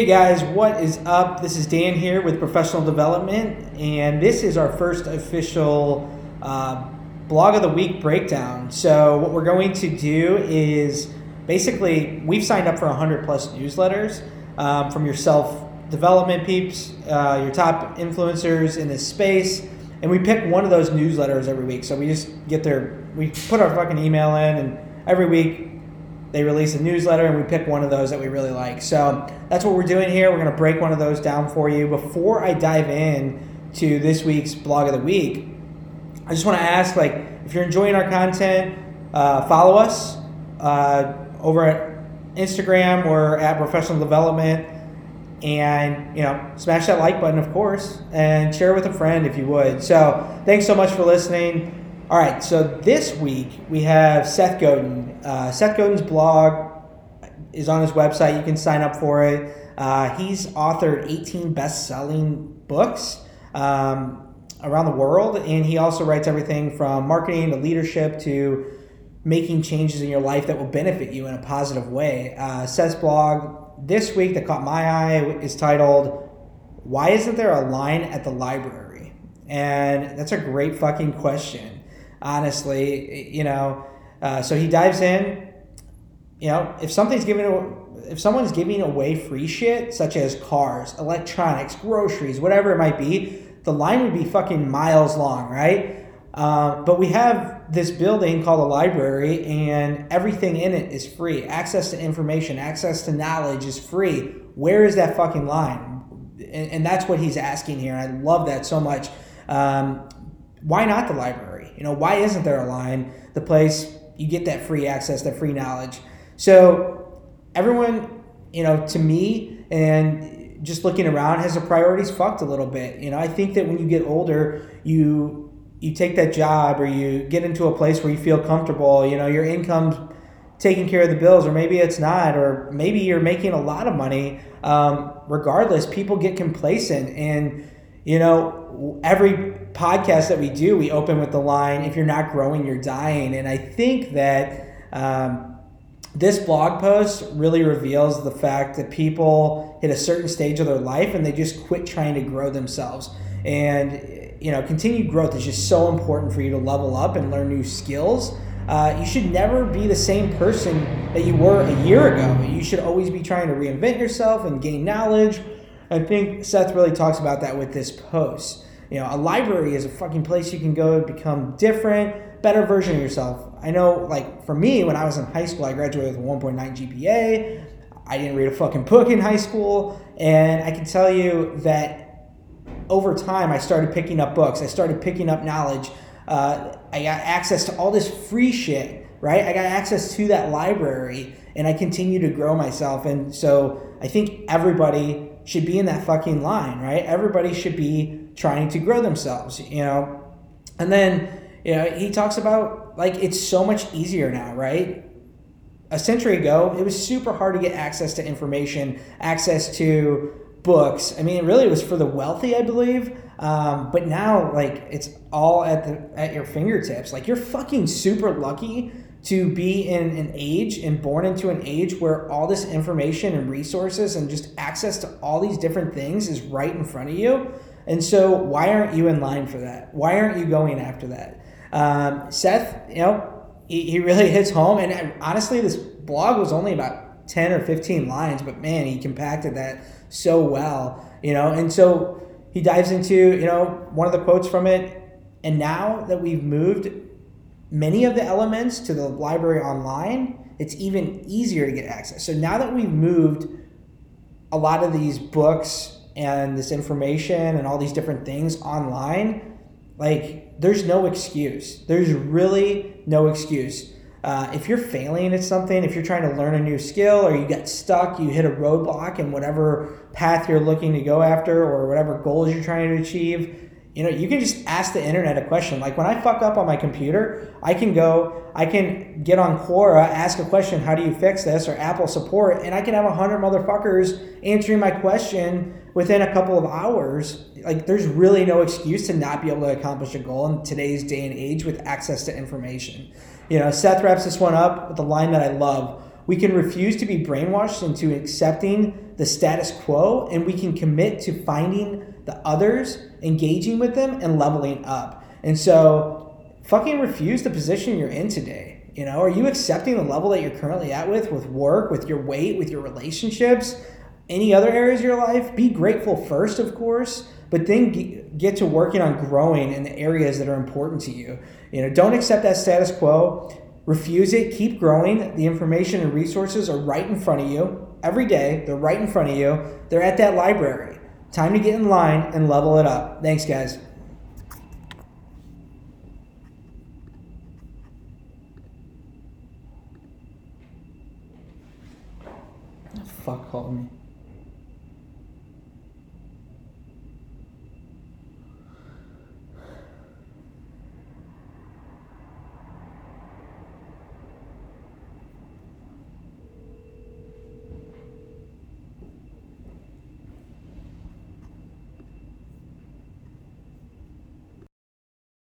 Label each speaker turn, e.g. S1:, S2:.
S1: Hey guys, what is up? This is Dan here with Professional Development, and this is our first official uh, blog of the week breakdown. So, what we're going to do is basically we've signed up for 100 plus newsletters um, from your self development peeps, uh, your top influencers in this space, and we pick one of those newsletters every week. So, we just get their, we put our fucking email in, and every week they release a newsletter and we pick one of those that we really like. So that's what we're doing here. We're going to break one of those down for you. Before I dive in to this week's blog of the week, I just want to ask like if you're enjoying our content, uh, follow us uh, over at Instagram or at Professional Development, and you know smash that like button, of course, and share with a friend if you would. So thanks so much for listening. All right, so this week we have Seth Godin. Uh, Seth Godin's blog is on his website. You can sign up for it. Uh, he's authored 18 best selling books um, around the world, and he also writes everything from marketing to leadership to making changes in your life that will benefit you in a positive way. Uh, Seth's blog this week that caught my eye is titled, Why Isn't There a Line at the Library? And that's a great fucking question honestly, you know. Uh, so he dives in. You know, if something's giving, if someone's giving away free shit, such as cars, electronics, groceries, whatever it might be, the line would be fucking miles long, right? Uh, but we have this building called a library, and everything in it is free. Access to information, access to knowledge is free. Where is that fucking line? And, and that's what he's asking here. I love that so much. Um, why not the library? You know, why isn't there a line? The place you get that free access, that free knowledge. So everyone, you know, to me and just looking around has their priorities fucked a little bit. You know, I think that when you get older, you you take that job or you get into a place where you feel comfortable, you know, your income's taking care of the bills, or maybe it's not, or maybe you're making a lot of money. Um, regardless, people get complacent and you know, every podcast that we do, we open with the line, if you're not growing, you're dying. And I think that um, this blog post really reveals the fact that people hit a certain stage of their life and they just quit trying to grow themselves. And, you know, continued growth is just so important for you to level up and learn new skills. Uh, you should never be the same person that you were a year ago. You should always be trying to reinvent yourself and gain knowledge I think Seth really talks about that with this post. You know, a library is a fucking place you can go to become different, better version of yourself. I know, like, for me, when I was in high school, I graduated with a 1.9 GPA. I didn't read a fucking book in high school. And I can tell you that over time, I started picking up books, I started picking up knowledge. Uh, I got access to all this free shit, right? I got access to that library and I continue to grow myself. And so I think everybody should be in that fucking line, right? Everybody should be trying to grow themselves, you know? And then, you know, he talks about like it's so much easier now, right? A century ago, it was super hard to get access to information, access to books. I mean, it really, was for the wealthy, I believe. Um, but now, like, it's all at the at your fingertips. Like, you're fucking super lucky to be in an age and born into an age where all this information and resources and just access to all these different things is right in front of you. And so, why aren't you in line for that? Why aren't you going after that? Um, Seth, you know, he, he really hits home. And honestly, this blog was only about 10 or 15 lines, but man, he compacted that so well, you know. And so, he dives into, you know, one of the quotes from it. And now that we've moved many of the elements to the library online, it's even easier to get access. So now that we've moved a lot of these books and this information and all these different things online, like there's no excuse. There's really no excuse. Uh, if you're failing at something, if you're trying to learn a new skill or you get stuck, you hit a roadblock in whatever path you're looking to go after or whatever goals you're trying to achieve, you know, you can just ask the internet a question. Like when I fuck up on my computer, I can go, I can get on Quora, ask a question, how do you fix this, or Apple support, and I can have a hundred motherfuckers answering my question within a couple of hours. Like there's really no excuse to not be able to accomplish a goal in today's day and age with access to information. You know, Seth wraps this one up with the line that I love. We can refuse to be brainwashed into accepting the status quo, and we can commit to finding the others, engaging with them, and leveling up. And so, fucking refuse the position you're in today. You know, are you accepting the level that you're currently at with, with work, with your weight, with your relationships, any other areas of your life? Be grateful first, of course, but then get to working on growing in the areas that are important to you. You know, don't accept that status quo. Refuse it. Keep growing. The information and resources are right in front of you every day. They're right in front of you. They're at that library. Time to get in line and level it up. Thanks, guys. fuck called me.